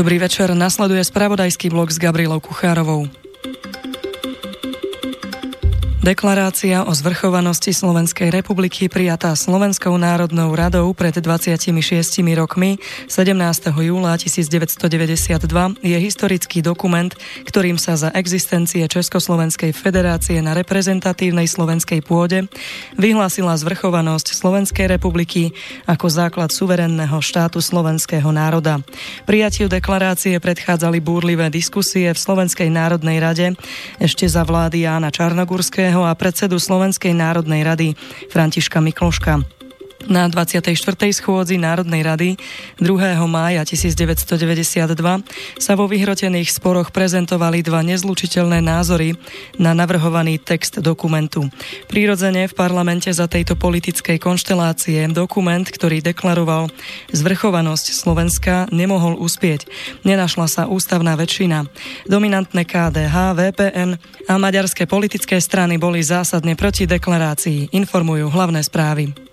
Dobrý večer, nasleduje spravodajský blok s Gabrielou Kuchárovou. Deklarácia o zvrchovanosti Slovenskej republiky prijatá Slovenskou národnou radou pred 26 rokmi 17. júla 1992 je historický dokument, ktorým sa za existencie Československej federácie na reprezentatívnej slovenskej pôde vyhlásila zvrchovanosť Slovenskej republiky ako základ suverenného štátu slovenského národa. Prijatiu deklarácie predchádzali búrlivé diskusie v Slovenskej národnej rade ešte za vlády Jána Čarnogurského a predsedu Slovenskej národnej rady Františka Mikloška. Na 24. schôdzi Národnej rady 2. mája 1992 sa vo vyhrotených sporoch prezentovali dva nezlučiteľné názory na navrhovaný text dokumentu. Prírodzene v parlamente za tejto politickej konštelácie dokument, ktorý deklaroval zvrchovanosť Slovenska, nemohol uspieť. Nenašla sa ústavná väčšina. Dominantné KDH, VPN a maďarské politické strany boli zásadne proti deklarácii, informujú hlavné správy.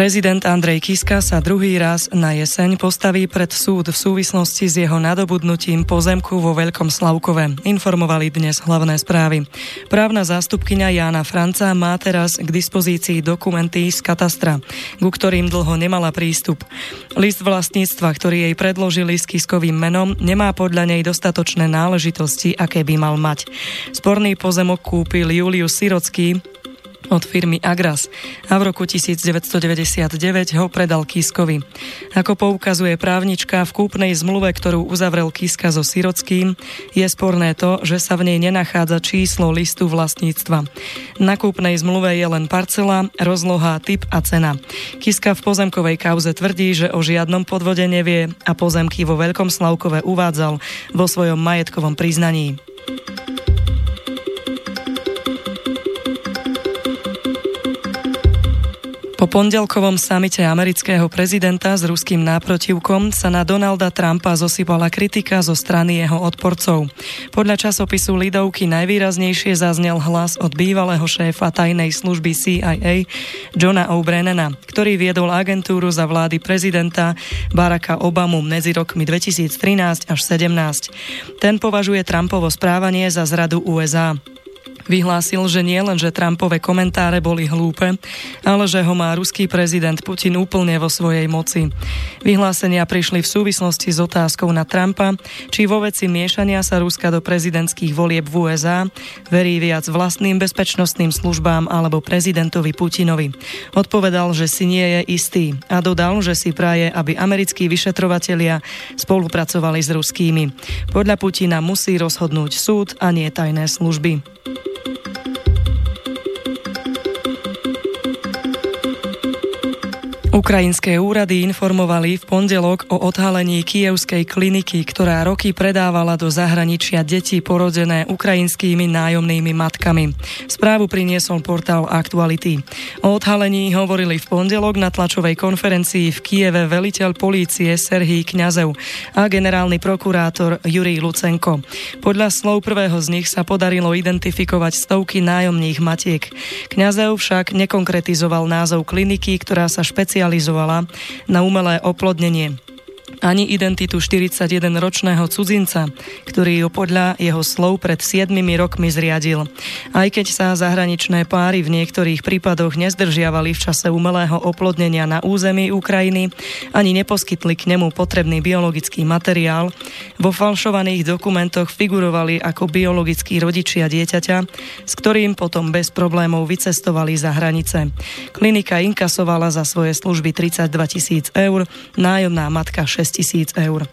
Prezident Andrej Kiska sa druhý raz na jeseň postaví pred súd v súvislosti s jeho nadobudnutím pozemku vo Veľkom Slavkove. Informovali dnes hlavné správy. Právna zástupkyňa Jána Franca má teraz k dispozícii dokumenty z katastra, ku ktorým dlho nemala prístup. List vlastníctva, ktorý jej predložili s Kiskovým menom, nemá podľa nej dostatočné náležitosti, aké by mal mať. Sporný pozemok kúpil Julius Sirocký, od firmy Agras a v roku 1999 ho predal Kiskovi. Ako poukazuje právnička, v kúpnej zmluve, ktorú uzavrel Kiska so Sirockým, je sporné to, že sa v nej nenachádza číslo listu vlastníctva. Na kúpnej zmluve je len parcela, rozloha, typ a cena. Kiska v pozemkovej kauze tvrdí, že o žiadnom podvode nevie a pozemky vo Veľkom Slavkove uvádzal vo svojom majetkovom priznaní. Po pondelkovom samite amerického prezidenta s ruským náprotivkom sa na Donalda Trumpa zosypala kritika zo strany jeho odporcov. Podľa časopisu Lidovky najvýraznejšie zaznel hlas od bývalého šéfa tajnej služby CIA Johna O'Brennana, ktorý viedol agentúru za vlády prezidenta Baracka Obamu medzi rokmi 2013 až 2017. Ten považuje Trumpovo správanie za zradu USA. Vyhlásil, že nie len, že Trumpové komentáre boli hlúpe, ale že ho má ruský prezident Putin úplne vo svojej moci. Vyhlásenia prišli v súvislosti s otázkou na Trumpa, či vo veci miešania sa Ruska do prezidentských volieb v USA verí viac vlastným bezpečnostným službám alebo prezidentovi Putinovi. Odpovedal, že si nie je istý a dodal, že si praje, aby americkí vyšetrovatelia spolupracovali s ruskými. Podľa Putina musí rozhodnúť súd a nie tajné služby. Ukrajinské úrady informovali v pondelok o odhalení kievskej kliniky, ktorá roky predávala do zahraničia deti porodené ukrajinskými nájomnými matkami. Správu priniesol portál Aktuality. O odhalení hovorili v pondelok na tlačovej konferencii v Kieve veliteľ polície Serhý Kňazev a generálny prokurátor Jurij Lucenko. Podľa slov prvého z nich sa podarilo identifikovať stovky nájomných matiek. Kňazev však nekonkretizoval názov kliniky, ktorá sa špeciálne špecializovala na umelé oplodnenie ani identitu 41-ročného cudzinca, ktorý ju podľa jeho slov pred 7 rokmi zriadil. Aj keď sa zahraničné páry v niektorých prípadoch nezdržiavali v čase umelého oplodnenia na území Ukrajiny, ani neposkytli k nemu potrebný biologický materiál, vo falšovaných dokumentoch figurovali ako biologickí rodičia dieťaťa, s ktorým potom bez problémov vycestovali za hranice. Klinika inkasovala za svoje služby 32 tisíc eur, nájomná matka 6 tisíc eur.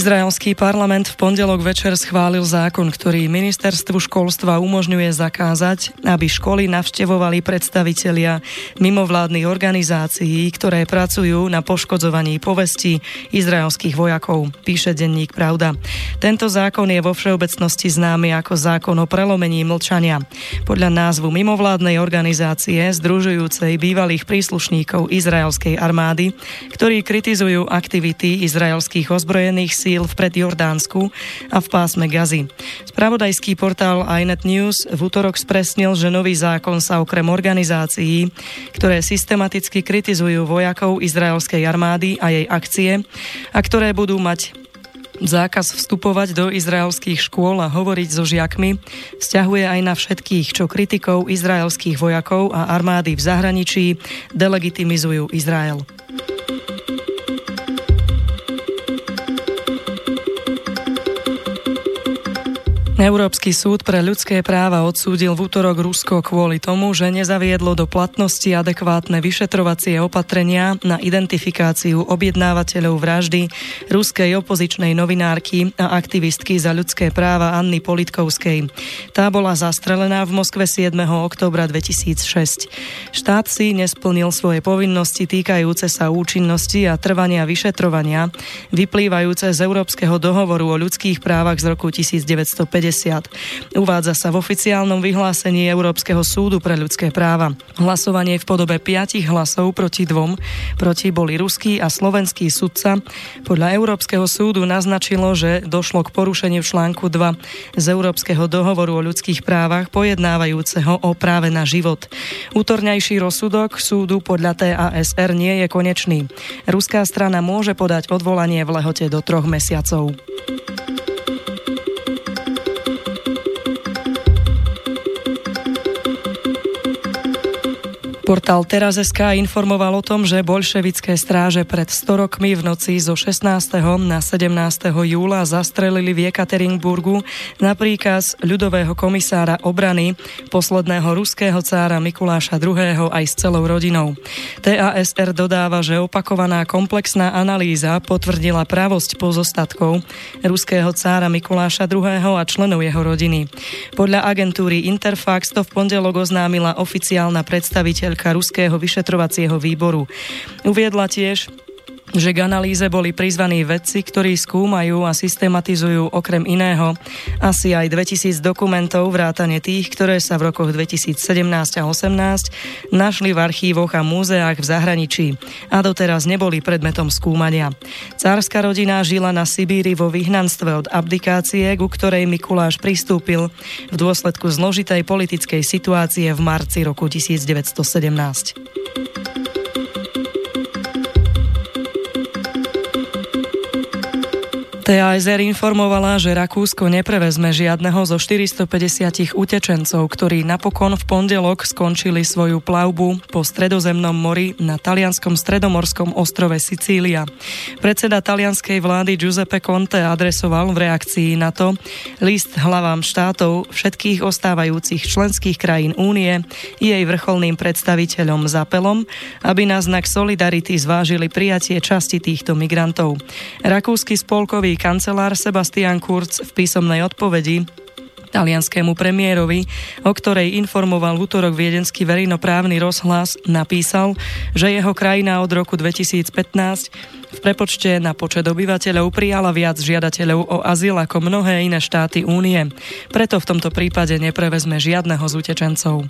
Izraelský parlament v pondelok večer schválil zákon, ktorý ministerstvu školstva umožňuje zakázať, aby školy navštevovali predstavitelia mimovládnych organizácií, ktoré pracujú na poškodzovaní povesti izraelských vojakov, píše denník Pravda. Tento zákon je vo všeobecnosti známy ako zákon o prelomení mlčania. Podľa názvu mimovládnej organizácie združujúcej bývalých príslušníkov izraelskej armády, ktorí kritizujú aktivity izraelských ozbrojených síl v predjordánsku a v pásme Gazy. Spravodajský portál iNet News v útorok spresnil, že nový zákon sa okrem organizácií, ktoré systematicky kritizujú vojakov izraelskej armády a jej akcie a ktoré budú mať Zákaz vstupovať do izraelských škôl a hovoriť so žiakmi vzťahuje aj na všetkých, čo kritikov izraelských vojakov a armády v zahraničí delegitimizujú Izrael. Európsky súd pre ľudské práva odsúdil v útorok Rusko kvôli tomu, že nezaviedlo do platnosti adekvátne vyšetrovacie opatrenia na identifikáciu objednávateľov vraždy ruskej opozičnej novinárky a aktivistky za ľudské práva Anny Politkovskej. Tá bola zastrelená v Moskve 7. oktobra 2006. Štát si nesplnil svoje povinnosti týkajúce sa účinnosti a trvania vyšetrovania, vyplývajúce z Európskeho dohovoru o ľudských právach z roku 1950 Uvádza sa v oficiálnom vyhlásení Európskeho súdu pre ľudské práva. Hlasovanie v podobe piatich hlasov proti dvom proti boli ruský a slovenský sudca. Podľa Európskeho súdu naznačilo, že došlo k porušeniu článku 2 z Európskeho dohovoru o ľudských právach pojednávajúceho o práve na život. Útorňajší rozsudok súdu podľa TASR nie je konečný. Ruská strana môže podať odvolanie v lehote do troch mesiacov. Portál Teraz.sk informoval o tom, že bolševické stráže pred 100 rokmi v noci zo 16. na 17. júla zastrelili v Jekaterinburgu na príkaz ľudového komisára obrany posledného ruského cára Mikuláša II. aj s celou rodinou. TASR dodáva, že opakovaná komplexná analýza potvrdila pravosť pozostatkov ruského cára Mikuláša II. a členov jeho rodiny. Podľa agentúry Interfax to v pondelok oznámila oficiálna predstaviteľka Ruského vyšetrovacieho výboru. Uviedla tiež, že k analýze boli prizvaní vedci, ktorí skúmajú a systematizujú okrem iného asi aj 2000 dokumentov vrátane tých, ktoré sa v rokoch 2017 a 2018 našli v archívoch a múzeách v zahraničí a doteraz neboli predmetom skúmania. Cárska rodina žila na Sibíri vo vyhnanstve od abdikácie, ku ktorej Mikuláš pristúpil v dôsledku zložitej politickej situácie v marci roku 1917. TASR informovala, že Rakúsko neprevezme žiadneho zo 450 utečencov, ktorí napokon v pondelok skončili svoju plavbu po stredozemnom mori na talianskom stredomorskom ostrove Sicília. Predseda talianskej vlády Giuseppe Conte adresoval v reakcii na to list hlavám štátov všetkých ostávajúcich členských krajín únie jej vrcholným predstaviteľom za pelom, aby na znak solidarity zvážili prijatie časti týchto migrantov. Rakúsky spolkový kancelár Sebastian Kurz v písomnej odpovedi talianskému premiérovi, o ktorej informoval v útorok viedenský verejnoprávny rozhlas, napísal, že jeho krajina od roku 2015 v prepočte na počet obyvateľov prijala viac žiadateľov o azyl ako mnohé iné štáty únie. Preto v tomto prípade neprevezme žiadneho z utečencov.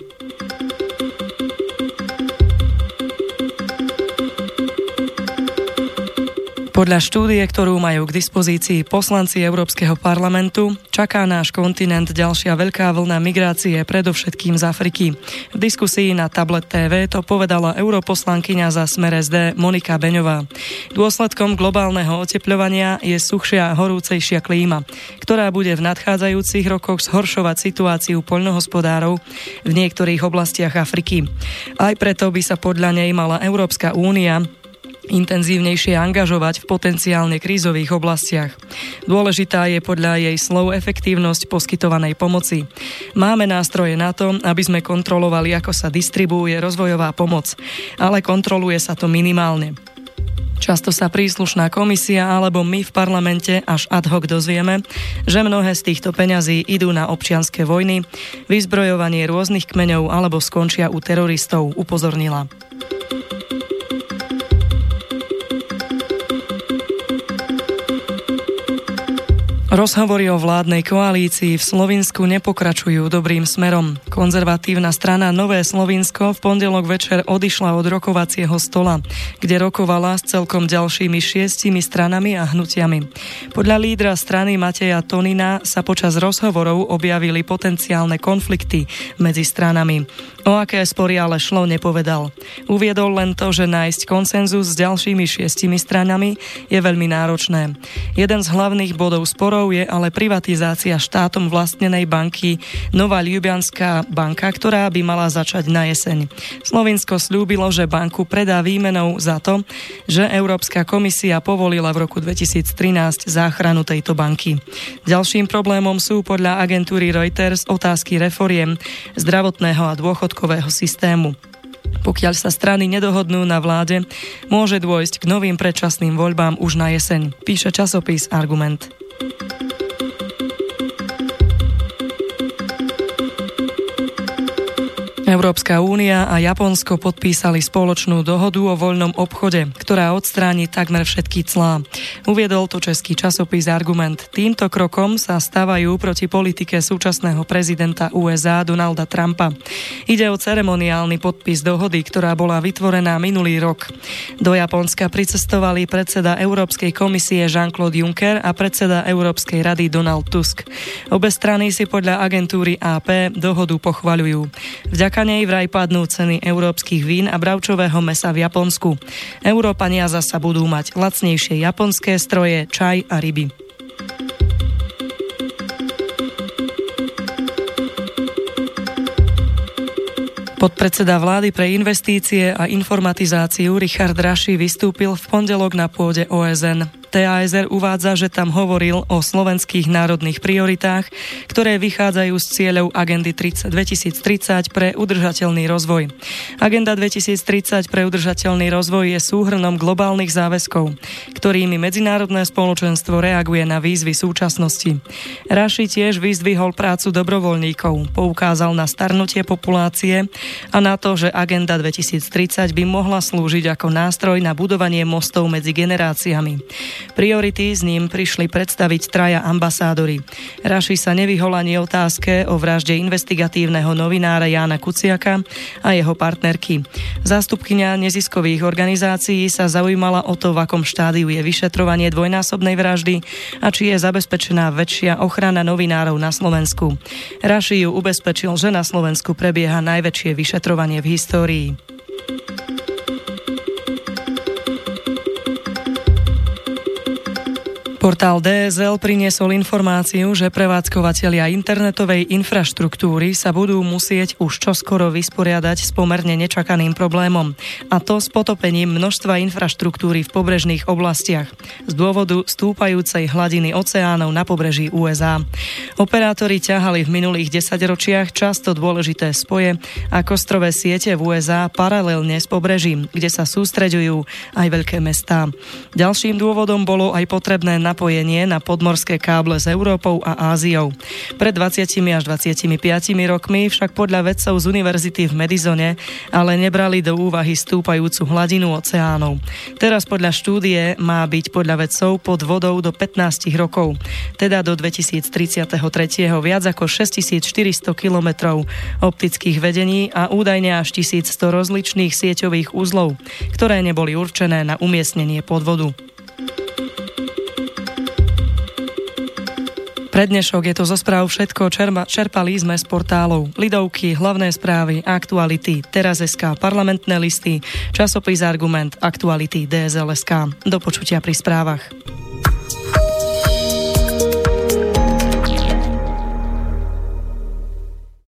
Podľa štúdie, ktorú majú k dispozícii poslanci Európskeho parlamentu, čaká náš kontinent ďalšia veľká vlna migrácie, predovšetkým z Afriky. V diskusii na Tablet TV to povedala europoslankyňa za Smer SD Monika Beňová. Dôsledkom globálneho otepľovania je suchšia a horúcejšia klíma, ktorá bude v nadchádzajúcich rokoch zhoršovať situáciu poľnohospodárov v niektorých oblastiach Afriky. Aj preto by sa podľa nej mala Európska únia intenzívnejšie angažovať v potenciálne krízových oblastiach. Dôležitá je podľa jej slov efektívnosť poskytovanej pomoci. Máme nástroje na to, aby sme kontrolovali, ako sa distribuuje rozvojová pomoc, ale kontroluje sa to minimálne. Často sa príslušná komisia alebo my v parlamente až ad hoc dozvieme, že mnohé z týchto peňazí idú na občianské vojny, vyzbrojovanie rôznych kmeňov alebo skončia u teroristov, upozornila. Rozhovory o vládnej koalícii v Slovinsku nepokračujú dobrým smerom. Konzervatívna strana Nové Slovinsko v pondelok večer odišla od rokovacieho stola, kde rokovala s celkom ďalšími šiestimi stranami a hnutiami. Podľa lídra strany Mateja Tonina sa počas rozhovorov objavili potenciálne konflikty medzi stranami. O aké spory ale šlo nepovedal. Uviedol len to, že nájsť konsenzus s ďalšími šiestimi stranami je veľmi náročné. Jeden z hlavných bodov sporov je ale privatizácia štátom vlastnenej banky Nová Ljubianská banka, ktorá by mala začať na jeseň. Slovinsko slúbilo, že banku predá výmenou za to, že Európska komisia povolila v roku 2013 záchranu tejto banky. Ďalším problémom sú podľa agentúry Reuters otázky reforiem zdravotného a dôchodkového systému. Pokiaľ sa strany nedohodnú na vláde, môže dôjsť k novým predčasným voľbám už na jeseň, píše časopis Argument. Thank you. Európska únia a Japonsko podpísali spoločnú dohodu o voľnom obchode, ktorá odstráni takmer všetky clá. Uviedol to český časopis Argument. Týmto krokom sa stávajú proti politike súčasného prezidenta USA Donalda Trumpa. Ide o ceremoniálny podpis dohody, ktorá bola vytvorená minulý rok. Do Japonska pricestovali predseda Európskej komisie Jean-Claude Juncker a predseda Európskej rady Donald Tusk. Obe strany si podľa agentúry AP dohodu pochvaľujú. Vďaka vďaka nej vraj padnú ceny európskych vín a bravčového mesa v Japonsku. Európania zasa budú mať lacnejšie japonské stroje, čaj a ryby. Podpredseda vlády pre investície a informatizáciu Richard Raši vystúpil v pondelok na pôde OSN. TASR uvádza, že tam hovoril o slovenských národných prioritách, ktoré vychádzajú z cieľov agendy 30, 2030 pre udržateľný rozvoj. Agenda 2030 pre udržateľný rozvoj je súhrnom globálnych záväzkov, ktorými medzinárodné spoločenstvo reaguje na výzvy súčasnosti. Raši tiež vyzdvihol prácu dobrovoľníkov, poukázal na starnutie populácie a na to, že agenda 2030 by mohla slúžiť ako nástroj na budovanie mostov medzi generáciami. Priority s ním prišli predstaviť traja ambasádori. Raši sa nevyhol ani otázke o vražde investigatívneho novinára Jána Kuciaka a jeho partnerky. Zástupkynia neziskových organizácií sa zaujímala o to, v akom štádiu je vyšetrovanie dvojnásobnej vraždy a či je zabezpečená väčšia ochrana novinárov na Slovensku. Raši ju ubezpečil, že na Slovensku prebieha najväčšie vyšetrovanie v histórii. Portál DSL priniesol informáciu, že prevádzkovateľia internetovej infraštruktúry sa budú musieť už čoskoro vysporiadať s pomerne nečakaným problémom, a to s potopením množstva infraštruktúry v pobrežných oblastiach z dôvodu stúpajúcej hladiny oceánov na pobreží USA. Operátori ťahali v minulých desaťročiach často dôležité spoje a kostrové siete v USA paralelne s pobrežím, kde sa sústreďujú aj veľké mestá. Ďalším dôvodom bolo aj potrebné napojenie na podmorské káble s Európou a Áziou. Pred 20 až 25 rokmi však podľa vedcov z univerzity v Medizone ale nebrali do úvahy stúpajúcu hladinu oceánov. Teraz podľa štúdie má byť podľa vedcov pod vodou do 15 rokov, teda do 2033. viac ako 6400 kilometrov optických vedení a údajne až 1100 rozličných sieťových úzlov, ktoré neboli určené na umiestnenie podvodu. Pre dnešok je to zo správ všetko. Čerpa, čerpali sme z portálov Lidovky, hlavné správy, aktuality, teraz.sk, parlamentné listy, časopis Argument, aktuality, DSLSK. Do počutia pri správach.